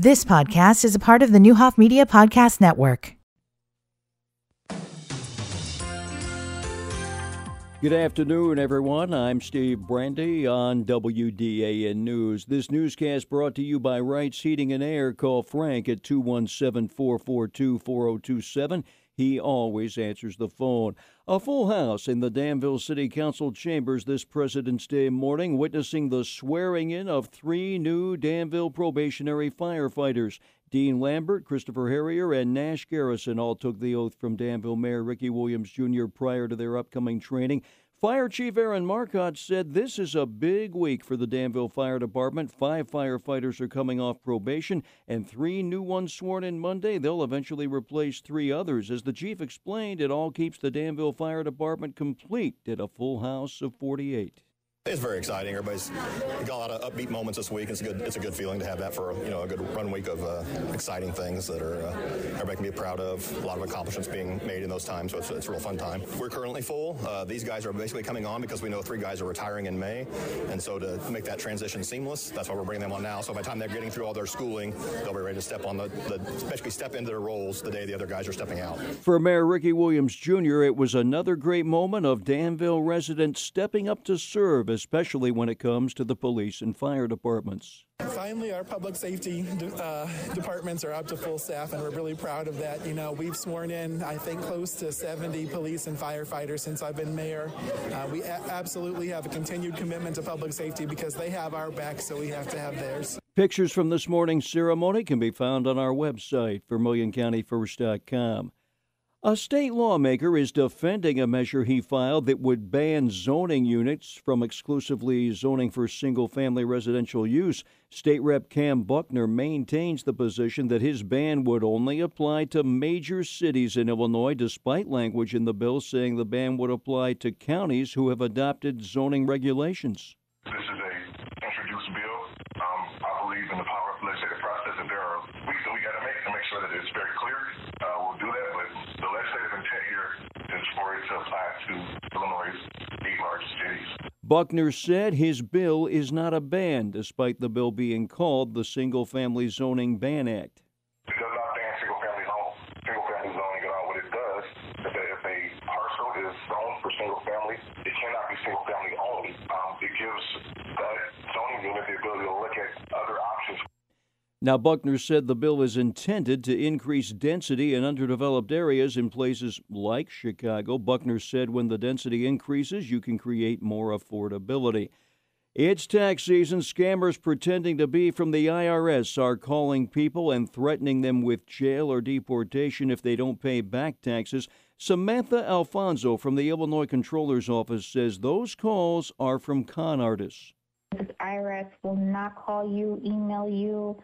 This podcast is a part of the Neuhoff Media Podcast Network. Good afternoon, everyone. I'm Steve Brandy on WDAN News. This newscast brought to you by Wright's Heating and Air. Call Frank at 217 442 4027. He always answers the phone. A full house in the Danville City Council chambers this President's Day morning, witnessing the swearing in of three new Danville probationary firefighters. Dean Lambert, Christopher Harrier, and Nash Garrison all took the oath from Danville Mayor Rickey Williams Jr. prior to their upcoming training. Fire Chief Aaron Marcott said this is a big week for the Danville Fire Department. Five firefighters are coming off probation and three new ones sworn in Monday. They'll eventually replace three others. As the chief explained, it all keeps the Danville Fire Department complete at a full house of 48. It's very exciting. Everybody's got a lot of upbeat moments this week. It's a good, it's a good feeling to have that for you know a good run week of uh, exciting things that are uh, everybody can be proud of. A lot of accomplishments being made in those times, so it's, it's a real fun time. We're currently full. Uh, these guys are basically coming on because we know three guys are retiring in May, and so to make that transition seamless, that's why we're bringing them on now. So by the time they're getting through all their schooling, they'll be ready to step on the, the basically step into their roles the day the other guys are stepping out. For Mayor Rickey Williams Jr., it was another great moment of Danville residents stepping up to serve, especially when it comes to the police and fire departments. Finally, our public safety uh, departments are up to full staff, and we're really proud of that. You know, we've sworn in, I think, close to 70 police and firefighters since I've been mayor. Uh, we a- absolutely have a continued commitment to public safety because they have our back, so we have to have theirs. Pictures from this morning's ceremony can be found on our website, VermilionCountyFirst.com. A state lawmaker is defending a measure he filed that would ban zoning units from exclusively zoning for single family residential use. State Rep Cam Buckner maintains the position that his ban would only apply to major cities in Illinois, despite language in the bill saying the ban would apply to counties who have adopted zoning regulations. This is a introduced bill. Um, I believe in the power of legislative process, and there are that we got to make to make sure that it's very clear. Apply to Illinois' eight largest cities. Buckner said his bill is not a ban, despite the bill being called the Single Family Zoning Ban Act. It does not ban single-family home, single-family zoning at all. What it does is that if a parcel is zoned for single-family, it cannot be single-family only. Um, it gives that zoning unit the ability to look at other options Now, Buckner said the bill is intended to increase density in underdeveloped areas in places like Chicago. Buckner said when the density increases, you can create more affordability. It's tax season. Scammers pretending to be from the IRS are calling people and threatening them with jail or deportation if they don't pay back taxes. Samantha Alfonso from the Illinois Comptroller's Office says those calls are from con artists. The IRS will not call you, email you,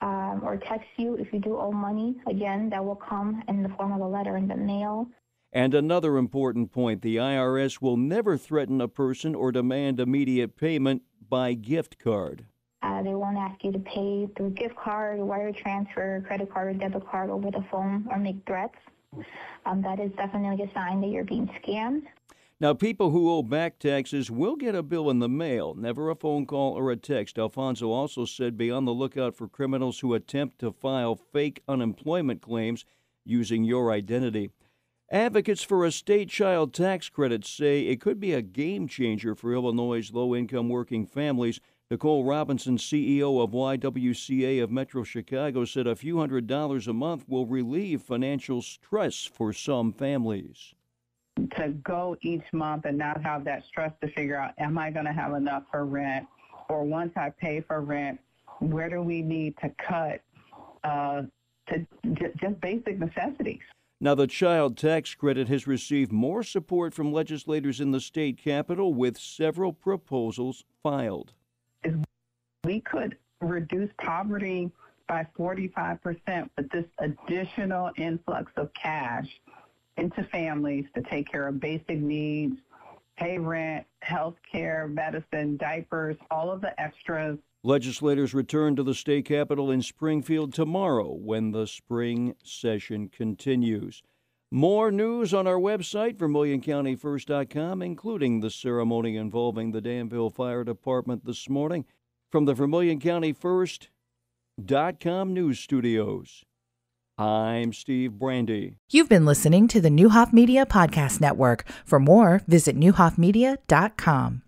um, or text you if you do owe money. Again, that will come in the form of a letter in the mail. And another important point the IRS will never threaten a person or demand immediate payment by gift card. Uh, they won't ask you to pay through gift card, wire transfer, credit card, or debit card over the phone or make threats. Um, that is definitely a sign that you're being scammed. Now, people who owe back taxes will get a bill in the mail, never a phone call or a text. Alfonso also said be on the lookout for criminals who attempt to file fake unemployment claims using your identity. Advocates for a state child tax credit say it could be a game changer for Illinois' low income working families. Nicole Robinson, CEO of YWCA of Metro Chicago, said a few hundred dollars a month will relieve financial stress for some families. To go each month and not have that stress to figure out, am I going to have enough for rent? Or once I pay for rent, where do we need to cut uh, to j- just basic necessities? Now, the child tax credit has received more support from legislators in the state capitol, with several proposals filed. We could reduce poverty by 45% with this additional influx of cash into families to take care of basic needs, pay rent, health care, medicine, diapers, all of the extras. Legislators return to the state capitol in Springfield tomorrow when the spring session continues. More news on our website, VermilionCountyFirst.com, including the ceremony involving the Danville Fire Department this morning. From the Vermilion County First news studios. I'm Steve Brandy. You've been listening to the Neuhoff Media Podcast Network. For more, visit neuhoffmedia.com.